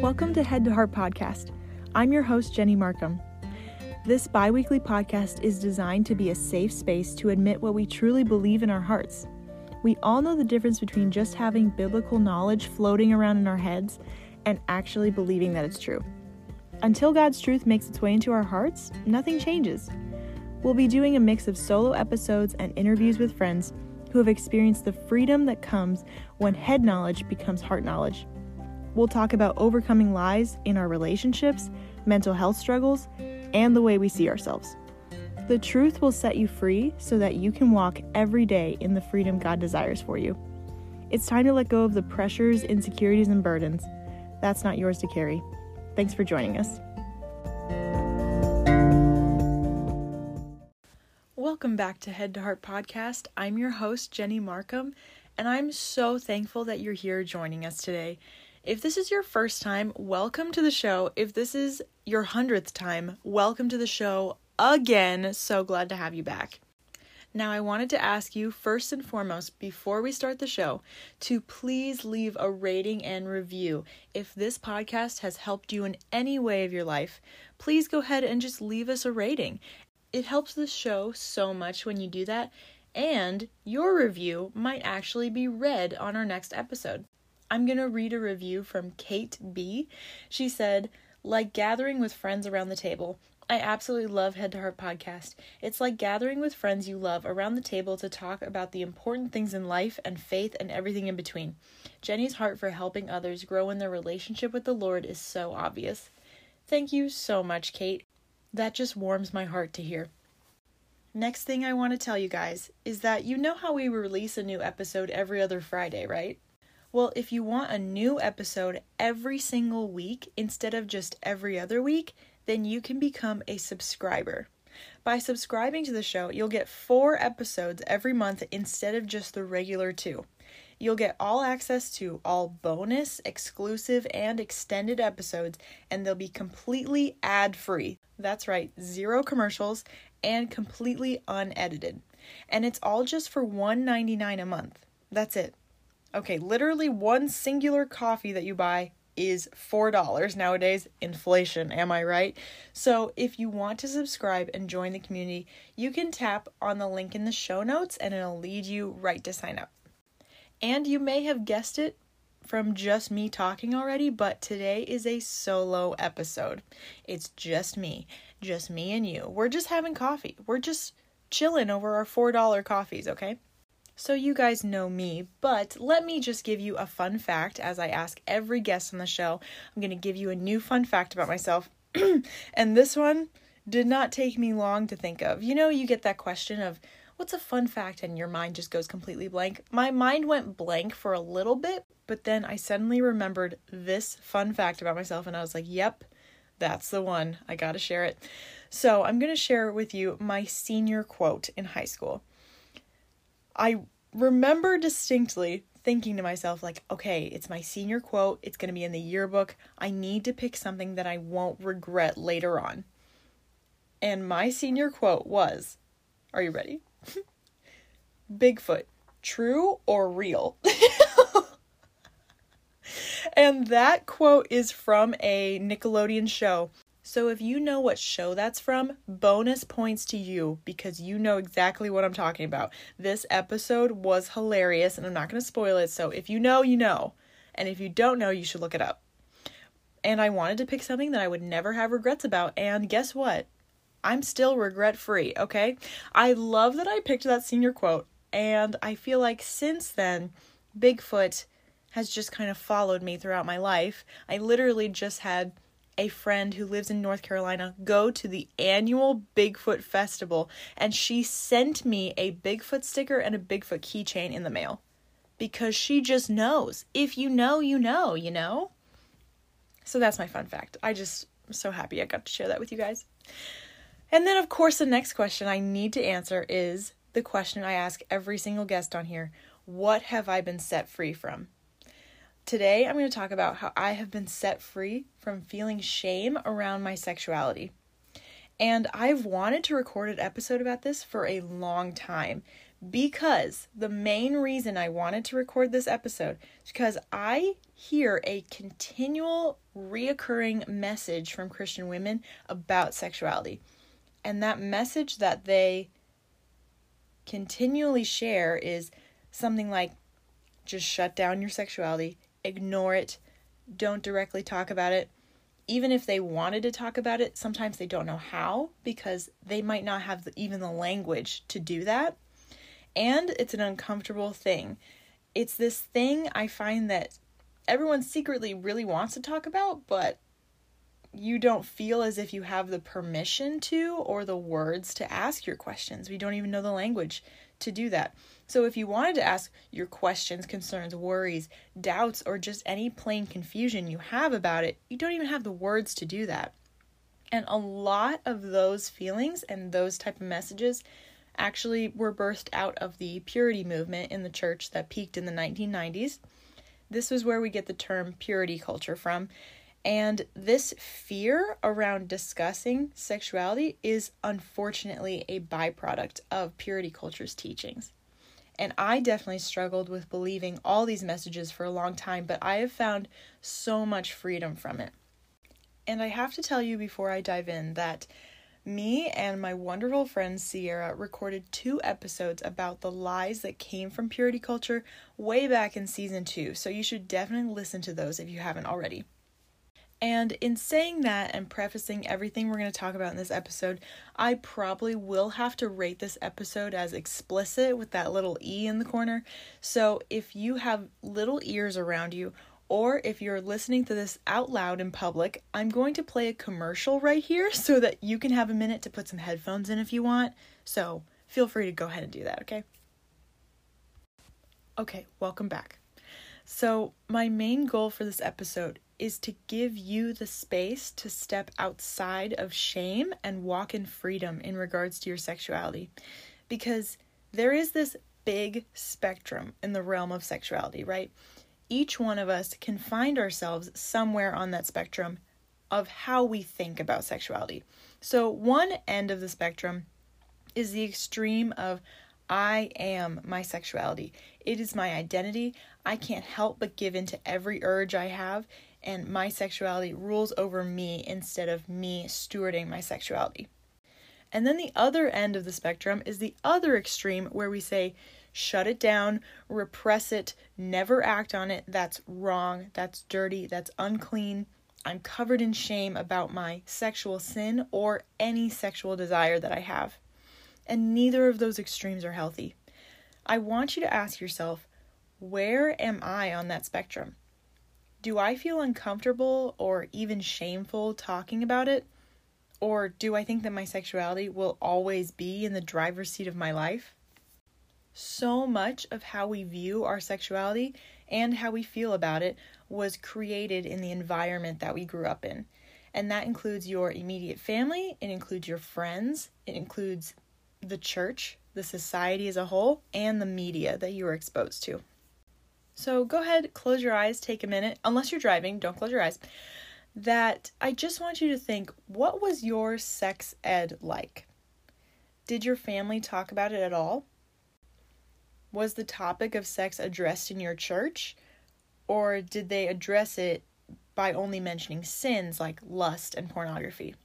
Welcome to Head to Heart Podcast. I'm your host, Jenny Markham. This bi weekly podcast is designed to be a safe space to admit what we truly believe in our hearts. We all know the difference between just having biblical knowledge floating around in our heads and actually believing that it's true. Until God's truth makes its way into our hearts, nothing changes. We'll be doing a mix of solo episodes and interviews with friends who have experienced the freedom that comes when head knowledge becomes heart knowledge. We'll talk about overcoming lies in our relationships, mental health struggles, and the way we see ourselves. The truth will set you free so that you can walk every day in the freedom God desires for you. It's time to let go of the pressures, insecurities, and burdens. That's not yours to carry. Thanks for joining us. Welcome back to Head to Heart Podcast. I'm your host, Jenny Markham, and I'm so thankful that you're here joining us today. If this is your first time, welcome to the show. If this is your hundredth time, welcome to the show again. So glad to have you back. Now, I wanted to ask you first and foremost, before we start the show, to please leave a rating and review. If this podcast has helped you in any way of your life, please go ahead and just leave us a rating. It helps the show so much when you do that, and your review might actually be read on our next episode. I'm going to read a review from Kate B. She said, like gathering with friends around the table. I absolutely love Head to Heart podcast. It's like gathering with friends you love around the table to talk about the important things in life and faith and everything in between. Jenny's heart for helping others grow in their relationship with the Lord is so obvious. Thank you so much, Kate. That just warms my heart to hear. Next thing I want to tell you guys is that you know how we release a new episode every other Friday, right? Well, if you want a new episode every single week instead of just every other week, then you can become a subscriber. By subscribing to the show, you'll get four episodes every month instead of just the regular two. You'll get all access to all bonus, exclusive, and extended episodes, and they'll be completely ad free. That's right, zero commercials and completely unedited. And it's all just for $1.99 a month. That's it. Okay, literally one singular coffee that you buy is $4 nowadays. Inflation, am I right? So, if you want to subscribe and join the community, you can tap on the link in the show notes and it'll lead you right to sign up. And you may have guessed it from just me talking already, but today is a solo episode. It's just me, just me and you. We're just having coffee. We're just chilling over our $4 coffees, okay? So, you guys know me, but let me just give you a fun fact as I ask every guest on the show. I'm going to give you a new fun fact about myself. and this one did not take me long to think of. You know, you get that question of, what's a fun fact? And your mind just goes completely blank. My mind went blank for a little bit, but then I suddenly remembered this fun fact about myself, and I was like, yep, that's the one. I gotta share it. So, I'm gonna share with you my senior quote in high school. I remember distinctly thinking to myself, like, okay, it's my senior quote, it's going to be in the yearbook. I need to pick something that I won't regret later on. And my senior quote was Are you ready? Bigfoot, true or real? and that quote is from a Nickelodeon show so if you know what show that's from, bonus points to you because you know exactly what I'm talking about. This episode was hilarious and I'm not going to spoil it. So if you know, you know. And if you don't know, you should look it up. And I wanted to pick something that I would never have regrets about. And guess what? I'm still regret free, okay? I love that I picked that senior quote. And I feel like since then, Bigfoot has just kind of followed me throughout my life. I literally just had a friend who lives in North Carolina go to the annual Bigfoot Festival, and she sent me a Bigfoot sticker and a Bigfoot keychain in the mail because she just knows. If you know, you know, you know? So that's my fun fact. I just am so happy I got to share that with you guys. And then, of course, the next question I need to answer is the question I ask every single guest on here What have I been set free from? Today, I'm going to talk about how I have been set free from feeling shame around my sexuality. And I've wanted to record an episode about this for a long time because the main reason I wanted to record this episode is because I hear a continual reoccurring message from Christian women about sexuality. And that message that they continually share is something like just shut down your sexuality, ignore it, don't directly talk about it. Even if they wanted to talk about it, sometimes they don't know how because they might not have the, even the language to do that. And it's an uncomfortable thing. It's this thing I find that everyone secretly really wants to talk about, but you don't feel as if you have the permission to or the words to ask your questions. We don't even know the language to do that. So, if you wanted to ask your questions, concerns, worries, doubts, or just any plain confusion you have about it, you don't even have the words to do that. And a lot of those feelings and those type of messages actually were birthed out of the purity movement in the church that peaked in the 1990s. This was where we get the term purity culture from. And this fear around discussing sexuality is unfortunately a byproduct of purity culture's teachings. And I definitely struggled with believing all these messages for a long time, but I have found so much freedom from it. And I have to tell you before I dive in that me and my wonderful friend Sierra recorded two episodes about the lies that came from purity culture way back in season two, so you should definitely listen to those if you haven't already. And in saying that and prefacing everything we're going to talk about in this episode, I probably will have to rate this episode as explicit with that little E in the corner. So if you have little ears around you, or if you're listening to this out loud in public, I'm going to play a commercial right here so that you can have a minute to put some headphones in if you want. So feel free to go ahead and do that, okay? Okay, welcome back. So, my main goal for this episode is to give you the space to step outside of shame and walk in freedom in regards to your sexuality. Because there is this big spectrum in the realm of sexuality, right? Each one of us can find ourselves somewhere on that spectrum of how we think about sexuality. So, one end of the spectrum is the extreme of I am my sexuality. It is my identity. I can't help but give in to every urge I have, and my sexuality rules over me instead of me stewarding my sexuality. And then the other end of the spectrum is the other extreme where we say, shut it down, repress it, never act on it. That's wrong, that's dirty, that's unclean. I'm covered in shame about my sexual sin or any sexual desire that I have. And neither of those extremes are healthy. I want you to ask yourself, where am I on that spectrum? Do I feel uncomfortable or even shameful talking about it? Or do I think that my sexuality will always be in the driver's seat of my life? So much of how we view our sexuality and how we feel about it was created in the environment that we grew up in. And that includes your immediate family, it includes your friends, it includes the church, the society as a whole, and the media that you were exposed to. So go ahead, close your eyes, take a minute, unless you're driving, don't close your eyes. That I just want you to think what was your sex ed like? Did your family talk about it at all? Was the topic of sex addressed in your church? Or did they address it by only mentioning sins like lust and pornography?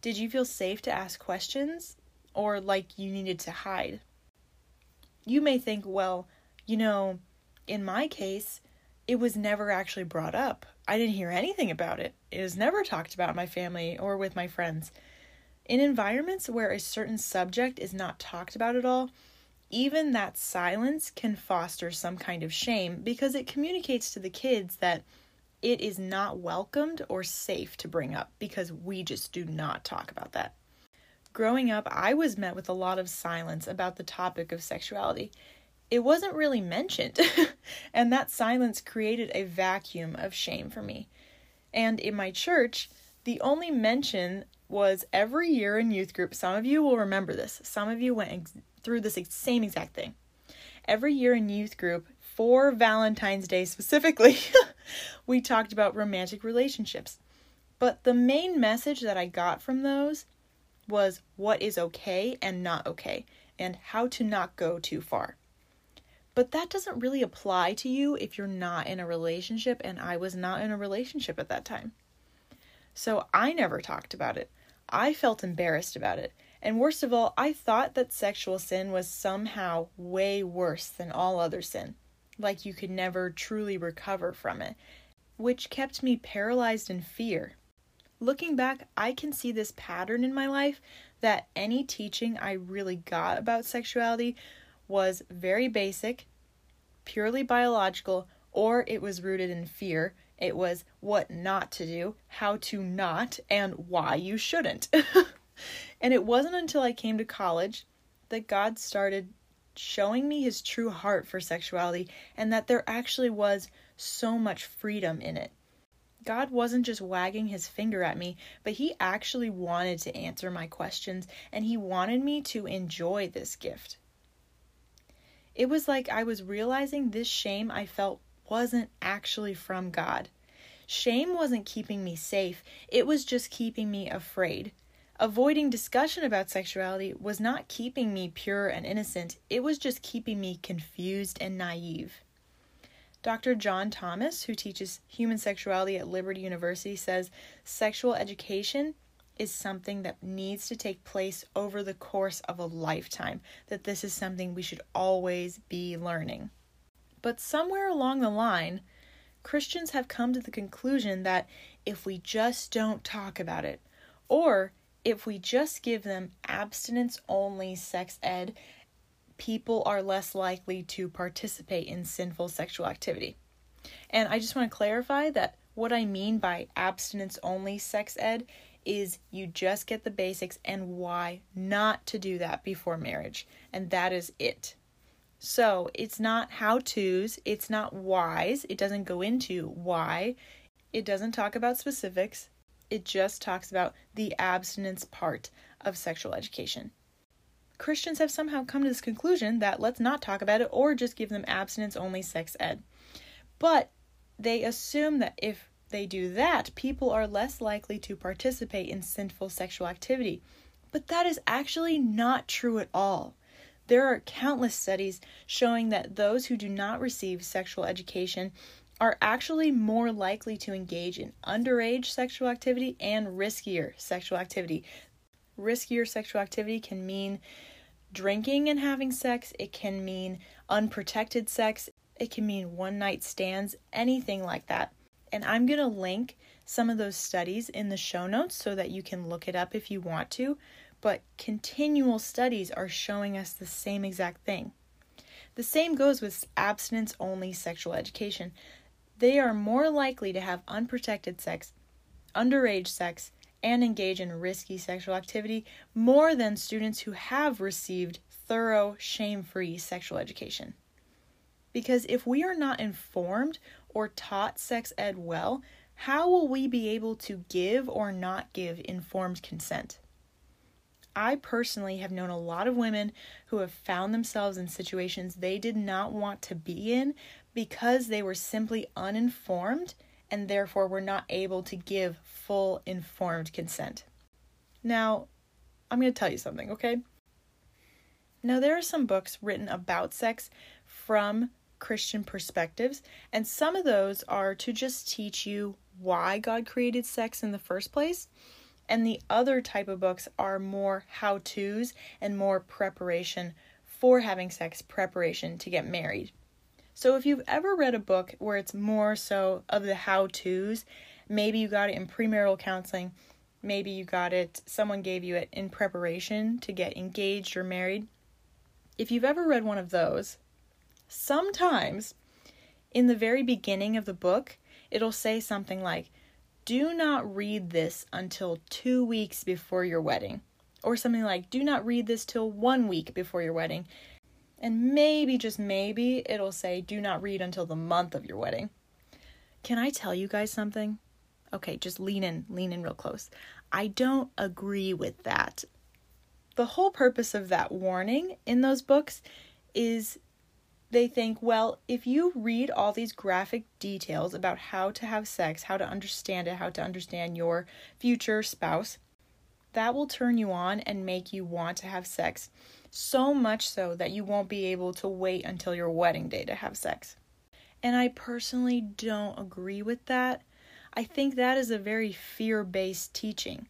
Did you feel safe to ask questions or like you needed to hide? You may think, well, you know, in my case, it was never actually brought up. I didn't hear anything about it. It was never talked about in my family or with my friends. In environments where a certain subject is not talked about at all, even that silence can foster some kind of shame because it communicates to the kids that it is not welcomed or safe to bring up because we just do not talk about that. Growing up, I was met with a lot of silence about the topic of sexuality it wasn't really mentioned. and that silence created a vacuum of shame for me. And in my church, the only mention was every year in youth group. Some of you will remember this. Some of you went ex- through this ex- same exact thing. Every year in youth group, for Valentine's Day specifically, we talked about romantic relationships. But the main message that I got from those was what is okay and not okay, and how to not go too far. But that doesn't really apply to you if you're not in a relationship, and I was not in a relationship at that time. So I never talked about it. I felt embarrassed about it. And worst of all, I thought that sexual sin was somehow way worse than all other sin, like you could never truly recover from it, which kept me paralyzed in fear. Looking back, I can see this pattern in my life that any teaching I really got about sexuality was very basic, purely biological, or it was rooted in fear. It was what not to do, how to not, and why you shouldn't. and it wasn't until I came to college that God started showing me his true heart for sexuality and that there actually was so much freedom in it. God wasn't just wagging his finger at me, but he actually wanted to answer my questions and he wanted me to enjoy this gift. It was like I was realizing this shame I felt wasn't actually from God. Shame wasn't keeping me safe, it was just keeping me afraid. Avoiding discussion about sexuality was not keeping me pure and innocent, it was just keeping me confused and naive. Dr. John Thomas, who teaches human sexuality at Liberty University, says sexual education is something that needs to take place over the course of a lifetime, that this is something we should always be learning. But somewhere along the line, Christians have come to the conclusion that if we just don't talk about it, or if we just give them abstinence only sex ed people are less likely to participate in sinful sexual activity. And I just want to clarify that what I mean by abstinence only sex ed is you just get the basics and why not to do that before marriage. And that is it. So it's not how to's, it's not whys, it doesn't go into why, it doesn't talk about specifics, it just talks about the abstinence part of sexual education. Christians have somehow come to this conclusion that let's not talk about it or just give them abstinence only sex ed. But they assume that if they do that, people are less likely to participate in sinful sexual activity. But that is actually not true at all. There are countless studies showing that those who do not receive sexual education are actually more likely to engage in underage sexual activity and riskier sexual activity. Riskier sexual activity can mean drinking and having sex, it can mean unprotected sex, it can mean one night stands, anything like that. And I'm going to link some of those studies in the show notes so that you can look it up if you want to. But continual studies are showing us the same exact thing. The same goes with abstinence only sexual education. They are more likely to have unprotected sex, underage sex, and engage in risky sexual activity more than students who have received thorough, shame free sexual education. Because if we are not informed or taught sex ed well, how will we be able to give or not give informed consent? I personally have known a lot of women who have found themselves in situations they did not want to be in because they were simply uninformed and therefore were not able to give full informed consent. Now, I'm going to tell you something, okay? Now, there are some books written about sex from Christian perspectives, and some of those are to just teach you why God created sex in the first place. And the other type of books are more how to's and more preparation for having sex, preparation to get married. So if you've ever read a book where it's more so of the how to's, maybe you got it in premarital counseling, maybe you got it, someone gave you it in preparation to get engaged or married. If you've ever read one of those, sometimes in the very beginning of the book, it'll say something like, Do not read this until two weeks before your wedding. Or something like, Do not read this till one week before your wedding and maybe, just maybe, it'll say, do not read until the month of your wedding. Can I tell you guys something? Okay, just lean in, lean in real close. I don't agree with that. The whole purpose of that warning in those books is they think, well, if you read all these graphic details about how to have sex, how to understand it, how to understand your future spouse, that will turn you on and make you want to have sex. So much so that you won't be able to wait until your wedding day to have sex. And I personally don't agree with that. I think that is a very fear based teaching.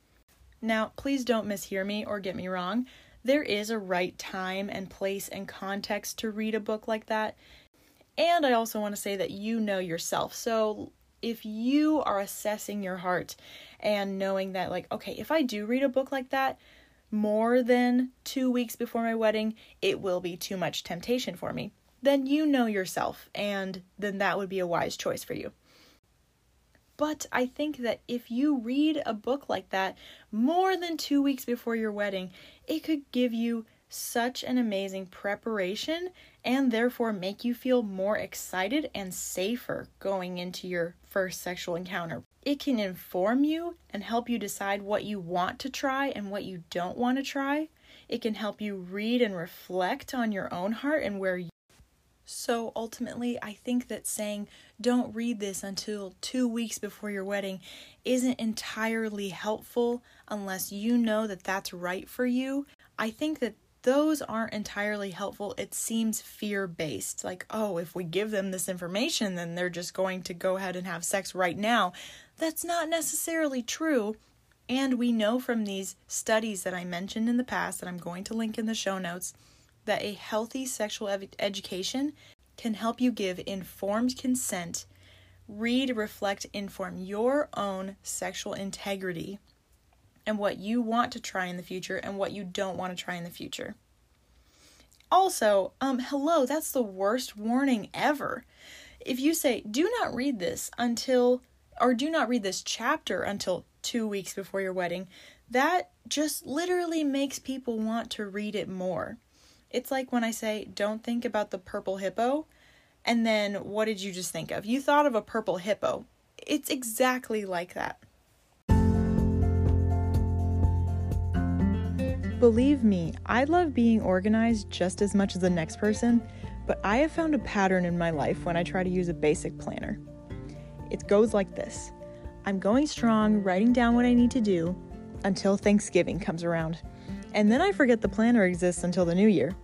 Now, please don't mishear me or get me wrong. There is a right time and place and context to read a book like that. And I also want to say that you know yourself. So if you are assessing your heart and knowing that, like, okay, if I do read a book like that more than two weeks before my wedding, it will be too much temptation for me, then you know yourself, and then that would be a wise choice for you. But I think that if you read a book like that more than two weeks before your wedding, it could give you such an amazing preparation and therefore make you feel more excited and safer going into your first sexual encounter. It can inform you and help you decide what you want to try and what you don't want to try. It can help you read and reflect on your own heart and where so ultimately, I think that saying don't read this until two weeks before your wedding isn't entirely helpful unless you know that that's right for you. I think that those aren't entirely helpful. It seems fear based. Like, oh, if we give them this information, then they're just going to go ahead and have sex right now. That's not necessarily true. And we know from these studies that I mentioned in the past, that I'm going to link in the show notes, that a healthy sexual education can help you give informed consent, read, reflect, inform your own sexual integrity and what you want to try in the future and what you don't want to try in the future. Also, um hello, that's the worst warning ever. If you say do not read this until or do not read this chapter until 2 weeks before your wedding, that just literally makes people want to read it more. It's like when I say don't think about the purple hippo and then what did you just think of? You thought of a purple hippo. It's exactly like that. Believe me, I love being organized just as much as the next person, but I have found a pattern in my life when I try to use a basic planner. It goes like this I'm going strong, writing down what I need to do until Thanksgiving comes around. And then I forget the planner exists until the new year.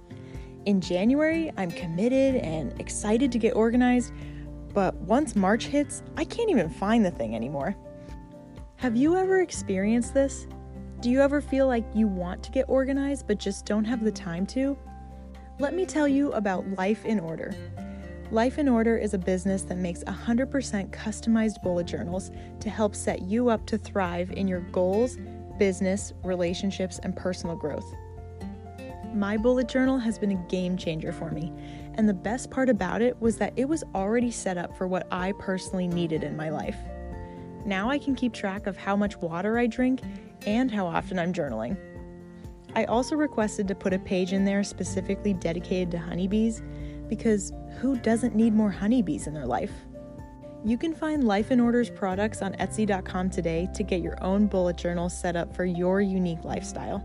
In January, I'm committed and excited to get organized, but once March hits, I can't even find the thing anymore. Have you ever experienced this? Do you ever feel like you want to get organized but just don't have the time to? Let me tell you about Life in Order. Life in Order is a business that makes 100% customized bullet journals to help set you up to thrive in your goals, business, relationships, and personal growth. My bullet journal has been a game changer for me, and the best part about it was that it was already set up for what I personally needed in my life. Now I can keep track of how much water I drink and how often I'm journaling. I also requested to put a page in there specifically dedicated to honeybees because who doesn't need more honeybees in their life? You can find Life in Order's products on Etsy.com today to get your own bullet journal set up for your unique lifestyle.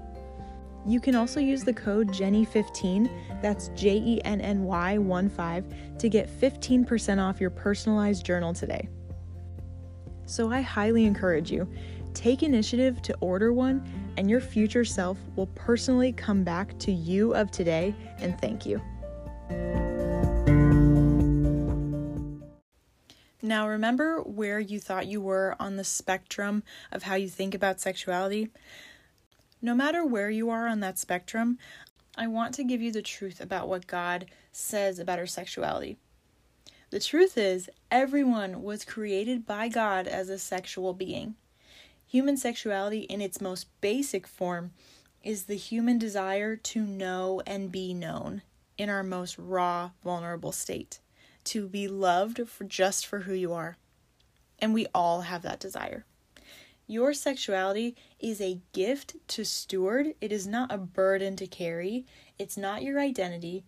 You can also use the code Jenny15, that's J E N N Y 1 5, to get 15% off your personalized journal today. So I highly encourage you Take initiative to order one, and your future self will personally come back to you of today and thank you. Now, remember where you thought you were on the spectrum of how you think about sexuality? No matter where you are on that spectrum, I want to give you the truth about what God says about our sexuality. The truth is, everyone was created by God as a sexual being. Human sexuality, in its most basic form, is the human desire to know and be known in our most raw, vulnerable state, to be loved for just for who you are. And we all have that desire. Your sexuality is a gift to steward. It is not a burden to carry. It's not your identity,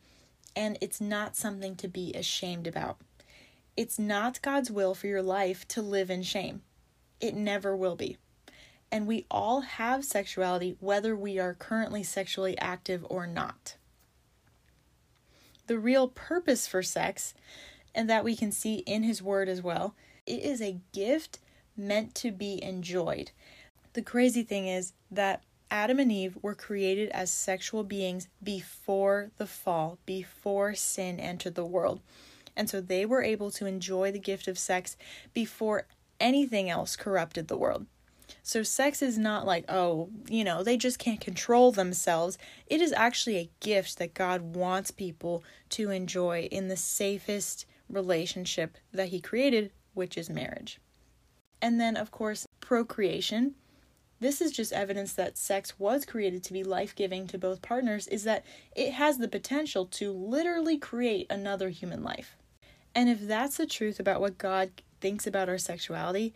and it's not something to be ashamed about. It's not God's will for your life to live in shame. It never will be and we all have sexuality whether we are currently sexually active or not. The real purpose for sex, and that we can see in His Word as well, it is a gift meant to be enjoyed. The crazy thing is that Adam and Eve were created as sexual beings before the fall, before sin entered the world. And so they were able to enjoy the gift of sex before anything else corrupted the world. So, sex is not like, oh, you know, they just can't control themselves. It is actually a gift that God wants people to enjoy in the safest relationship that He created, which is marriage. And then, of course, procreation. This is just evidence that sex was created to be life giving to both partners, is that it has the potential to literally create another human life. And if that's the truth about what God thinks about our sexuality,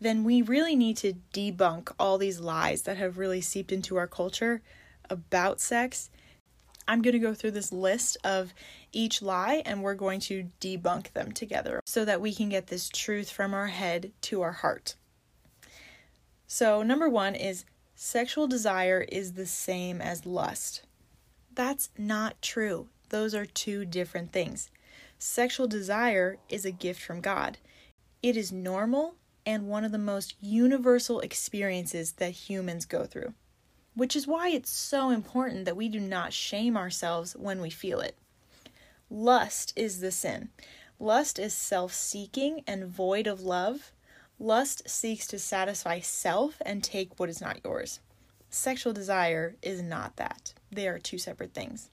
then we really need to debunk all these lies that have really seeped into our culture about sex. I'm going to go through this list of each lie and we're going to debunk them together so that we can get this truth from our head to our heart. So, number one is sexual desire is the same as lust. That's not true. Those are two different things. Sexual desire is a gift from God. It is normal and one of the most universal experiences that humans go through, which is why it's so important that we do not shame ourselves when we feel it. Lust is the sin. Lust is self seeking and void of love. Lust seeks to satisfy self and take what is not yours. Sexual desire is not that. They are two separate things.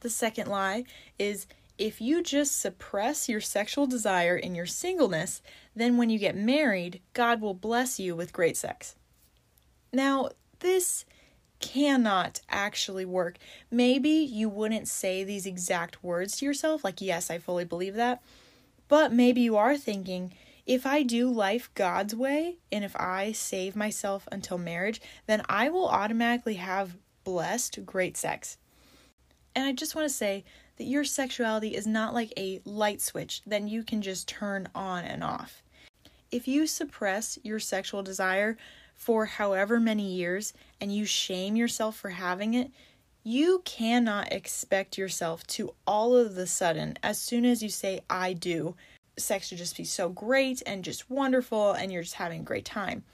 The second lie is if you just suppress your sexual desire in your singleness, then when you get married, God will bless you with great sex. Now, this cannot actually work. Maybe you wouldn't say these exact words to yourself, like, yes, I fully believe that. But maybe you are thinking, if I do life God's way and if I save myself until marriage, then I will automatically have blessed great sex. And I just want to say that your sexuality is not like a light switch that you can just turn on and off. If you suppress your sexual desire for however many years and you shame yourself for having it, you cannot expect yourself to all of the sudden, as soon as you say, I do, sex to just be so great and just wonderful and you're just having a great time.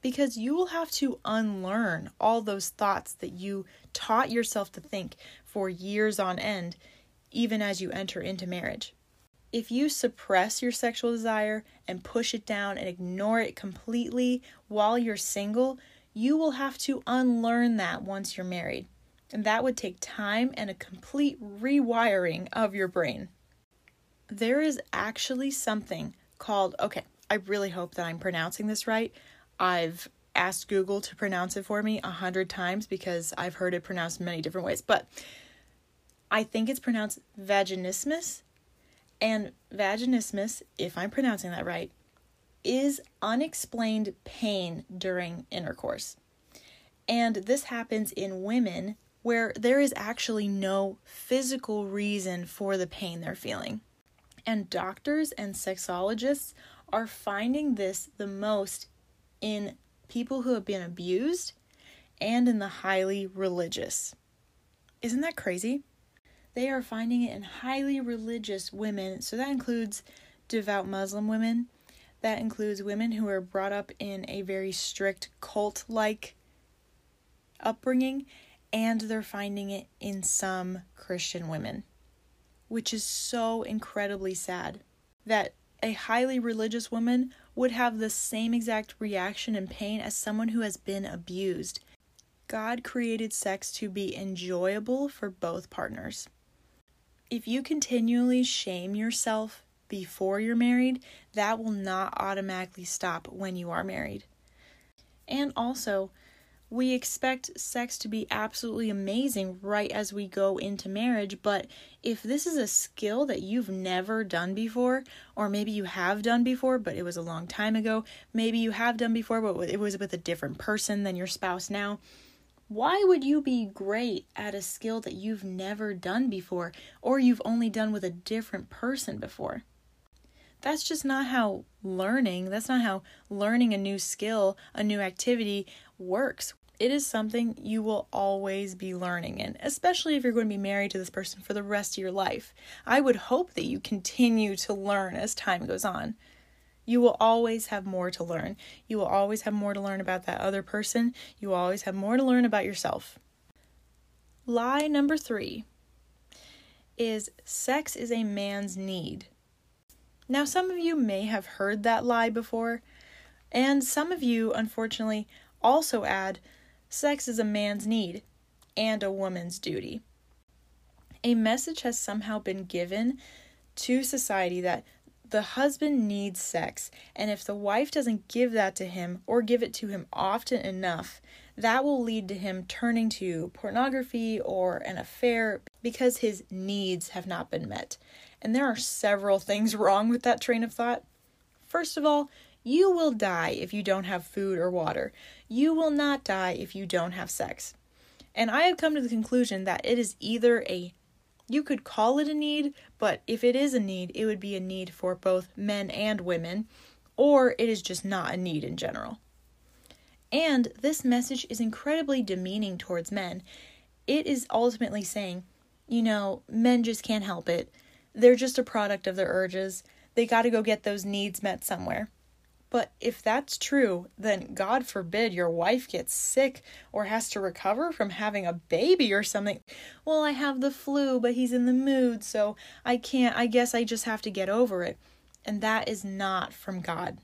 Because you will have to unlearn all those thoughts that you taught yourself to think for years on end even as you enter into marriage. If you suppress your sexual desire and push it down and ignore it completely while you're single, you will have to unlearn that once you're married. And that would take time and a complete rewiring of your brain. There is actually something called, okay, I really hope that I'm pronouncing this right. I've asked Google to pronounce it for me a hundred times because I've heard it pronounced many different ways. But I think it's pronounced vaginismus. And vaginismus, if I'm pronouncing that right, is unexplained pain during intercourse. And this happens in women where there is actually no physical reason for the pain they're feeling. And doctors and sexologists are finding this the most in people who have been abused and in the highly religious. Isn't that crazy? they are finding it in highly religious women. So that includes devout Muslim women, that includes women who are brought up in a very strict cult like upbringing, and they're finding it in some Christian women, which is so incredibly sad that a highly religious woman would have the same exact reaction and pain as someone who has been abused. God created sex to be enjoyable for both partners if you continually shame yourself before you're married, that will not automatically stop when you are married. And also, we expect sex to be absolutely amazing right as we go into marriage, but if this is a skill that you've never done before, or maybe you have done before, but it was a long time ago, maybe you have done before, but it was with a different person than your spouse now, why would you be great at a skill that you've never done before or you've only done with a different person before? That's just not how learning, that's not how learning a new skill, a new activity works. It is something you will always be learning in, especially if you're going to be married to this person for the rest of your life. I would hope that you continue to learn as time goes on. You will always have more to learn. You will always have more to learn about that other person. You will always have more to learn about yourself. Lie number three is sex is a man's need. Now, some of you may have heard that lie before, and some of you, unfortunately, also add sex is a man's need and a woman's duty. A message has somehow been given to society that the husband needs sex, and if the wife doesn't give that to him or give it to him often enough, that will lead to him turning to pornography or an affair because his needs have not been met. And there are several things wrong with that train of thought. First of all, you will die if you don't have food or water. You will not die if you don't have sex. And I have come to the conclusion that it is either a you could call it a need, but if it is a need, it would be a need for both men and women, or it is just not a need in general. And this message is incredibly demeaning towards men. It is ultimately saying, you know, men just can't help it. They're just a product of their urges. They got to go get those needs met somewhere. But if that's true, then God forbid your wife gets sick or has to recover from having a baby or something. Well, I have the flu, but he's in the mood, so I can't, I guess I just have to get over it. And that is not from God.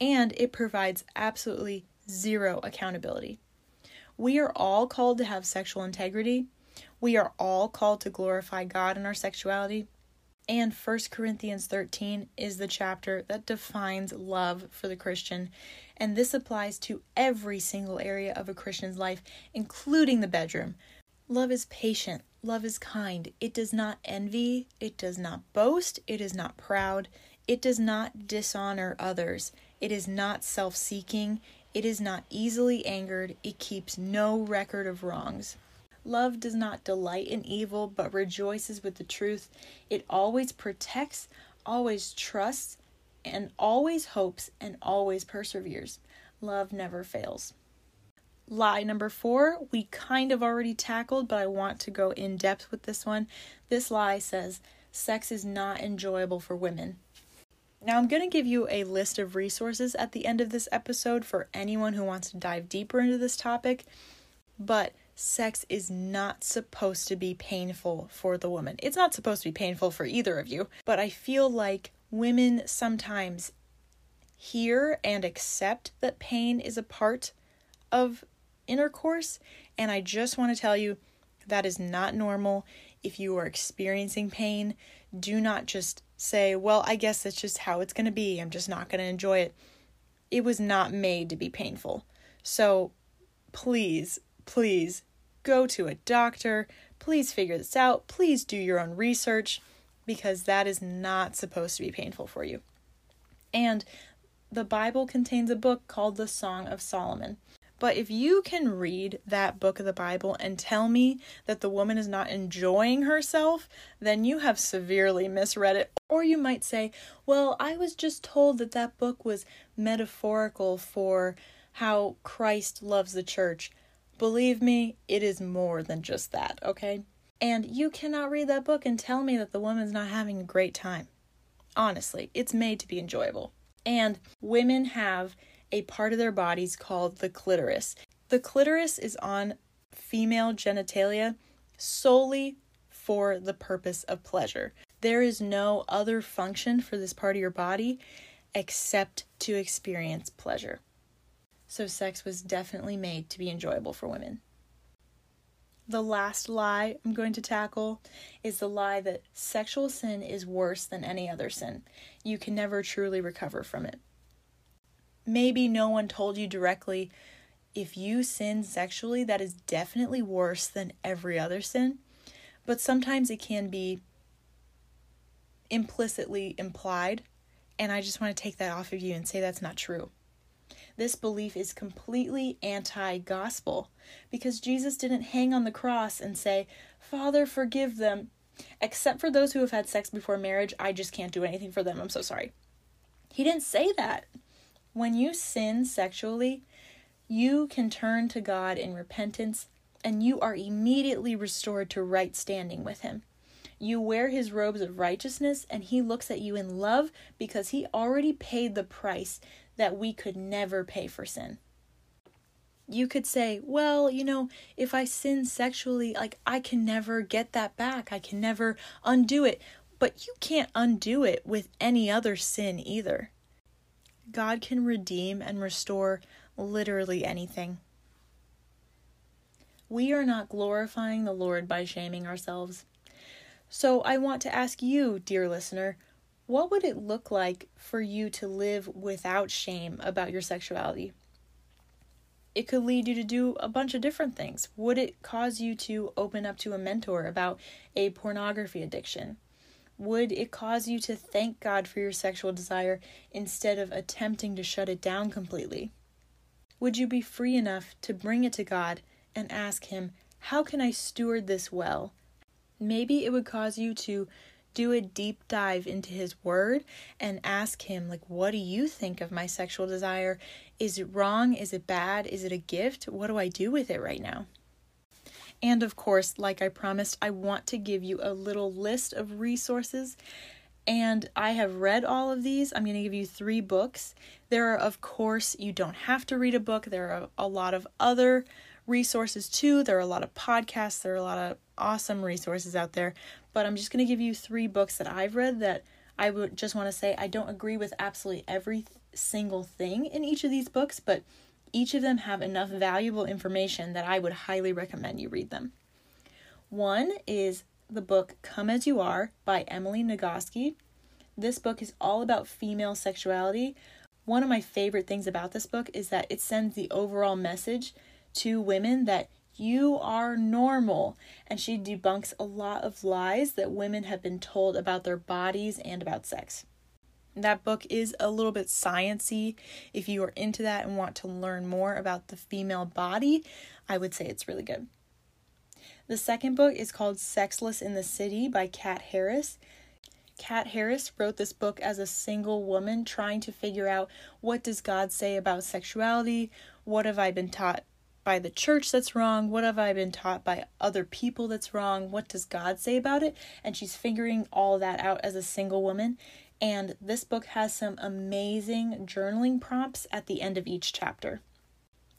And it provides absolutely zero accountability. We are all called to have sexual integrity. We are all called to glorify God in our sexuality. And 1 Corinthians 13 is the chapter that defines love for the Christian. And this applies to every single area of a Christian's life, including the bedroom. Love is patient, love is kind. It does not envy, it does not boast, it is not proud, it does not dishonor others, it is not self seeking, it is not easily angered, it keeps no record of wrongs. Love does not delight in evil, but rejoices with the truth. It always protects, always trusts, and always hopes and always perseveres. Love never fails. Lie number four, we kind of already tackled, but I want to go in depth with this one. This lie says sex is not enjoyable for women. Now, I'm going to give you a list of resources at the end of this episode for anyone who wants to dive deeper into this topic, but sex is not supposed to be painful for the woman. It's not supposed to be painful for either of you, but I feel like women sometimes hear and accept that pain is a part of intercourse, and I just want to tell you that is not normal. If you are experiencing pain, do not just say, Well, I guess that's just how it's going to be. I'm just not going to enjoy it. It was not made to be painful. So please, please go to a doctor. Please figure this out. Please do your own research because that is not supposed to be painful for you. And the Bible contains a book called the Song of Solomon. But if you can read that book of the Bible and tell me that the woman is not enjoying herself, then you have severely misread it. Or you might say, well, I was just told that that book was metaphorical for how Christ loves the church. Believe me, it is more than just that, okay? And you cannot read that book and tell me that the woman's not having a great time. Honestly, it's made to be enjoyable. And women have a part of their bodies called the clitoris. The clitoris is on female genitalia solely for the purpose of pleasure. There is no other function for this part of your body except to experience pleasure so sex was definitely made to be enjoyable for women. The last lie I'm going to tackle is the lie that sexual sin is worse than any other sin. You can never truly recover from it. Maybe no one told you directly if you sin sexually, that is definitely worse than every other sin, but sometimes it can be implicitly implied, and I just want to take that off of you and say that's not true. This belief is completely anti gospel because Jesus didn't hang on the cross and say, Father, forgive them. Except for those who have had sex before marriage, I just can't do anything for them. I'm so sorry. He didn't say that. When you sin sexually, you can turn to God in repentance and you are immediately restored to right standing with Him. You wear his robes of righteousness, and he looks at you in love because he already paid the price that we could never pay for sin. You could say, well, you know, if I sin sexually, like I can never get that back. I can never undo it. But you can't undo it with any other sin either. God can redeem and restore literally anything. We are not glorifying the Lord by shaming ourselves. So I want to ask you, dear listener, what would it look like for you to live without shame about your sexuality? It could lead you to do a bunch of different things. Would it cause you to open up to a mentor about a pornography addiction? Would it cause you to thank God for your sexual desire instead of attempting to shut it down completely? Would you be free enough to bring it to God and ask Him, How can I steward this well? Maybe it would cause you to do a deep dive into his word and ask him like what do you think of my sexual desire is it wrong is it bad is it a gift what do i do with it right now and of course like i promised i want to give you a little list of resources and I have read all of these. I'm going to give you three books. There are, of course, you don't have to read a book. There are a lot of other resources too. There are a lot of podcasts. There are a lot of awesome resources out there but I'm just going to give you three books that I've read that I would just want to say I don't agree with absolutely every single thing in each of these books, but each of them have enough valuable information that I would highly recommend you read them. One is the book Come As You Are by Emily Nagoski. This book is all about female sexuality. One of my favorite things about this book is that it sends the overall message to women that you are normal. And she debunks a lot of lies that women have been told about their bodies and about sex. That book is a little bit sciency. If you are into that and want to learn more about the female body, I would say it's really good. The second book is called Sexless in the City by Kat Harris. Kat Harris wrote this book as a single woman trying to figure out what does God say about sexuality? What have I been taught by the church that's wrong? What have I been taught by other people that's wrong? What does God say about it? And she's figuring all that out as a single woman. And this book has some amazing journaling prompts at the end of each chapter.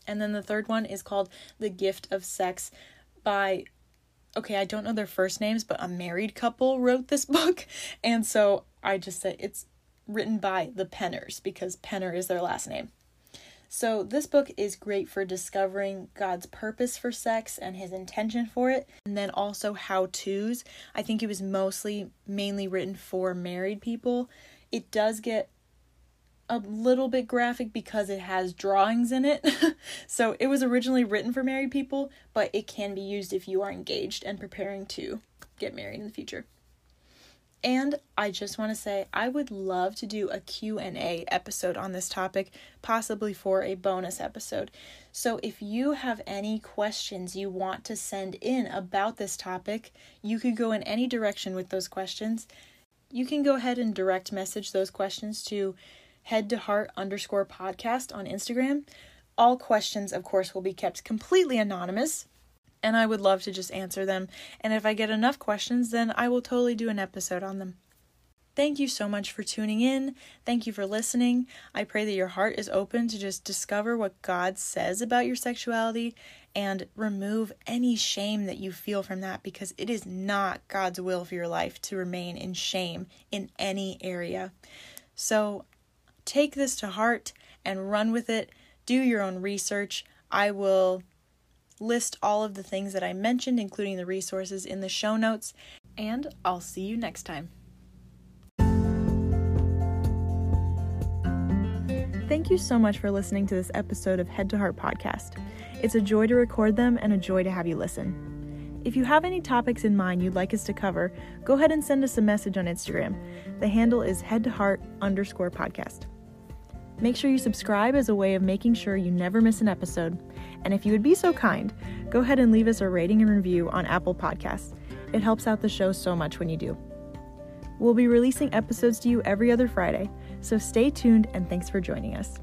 And then the third one is called The Gift of Sex by okay, I don't know their first names, but a married couple wrote this book. And so I just said it's written by the Penners because Penner is their last name. So, this book is great for discovering God's purpose for sex and his intention for it, and then also how to's. I think it was mostly mainly written for married people. It does get a little bit graphic because it has drawings in it. so, it was originally written for married people, but it can be used if you are engaged and preparing to get married in the future. And I just want to say I would love to do a Q&A episode on this topic, possibly for a bonus episode. So if you have any questions you want to send in about this topic, you could go in any direction with those questions. You can go ahead and direct message those questions to head to heart underscore podcast on Instagram. All questions, of course, will be kept completely anonymous and I would love to just answer them. And if I get enough questions, then I will totally do an episode on them. Thank you so much for tuning in. Thank you for listening. I pray that your heart is open to just discover what God says about your sexuality and remove any shame that you feel from that because it is not God's will for your life to remain in shame in any area. So take this to heart and run with it. Do your own research. I will list all of the things that I mentioned, including the resources, in the show notes, and I'll see you next time. Thank you so much for listening to this episode of Head to Heart Podcast. It's a joy to record them and a joy to have you listen. If you have any topics in mind you'd like us to cover, go ahead and send us a message on Instagram. The handle is head to heart underscore podcast. Make sure you subscribe as a way of making sure you never miss an episode. And if you would be so kind, go ahead and leave us a rating and review on Apple Podcasts. It helps out the show so much when you do. We'll be releasing episodes to you every other Friday, so stay tuned and thanks for joining us.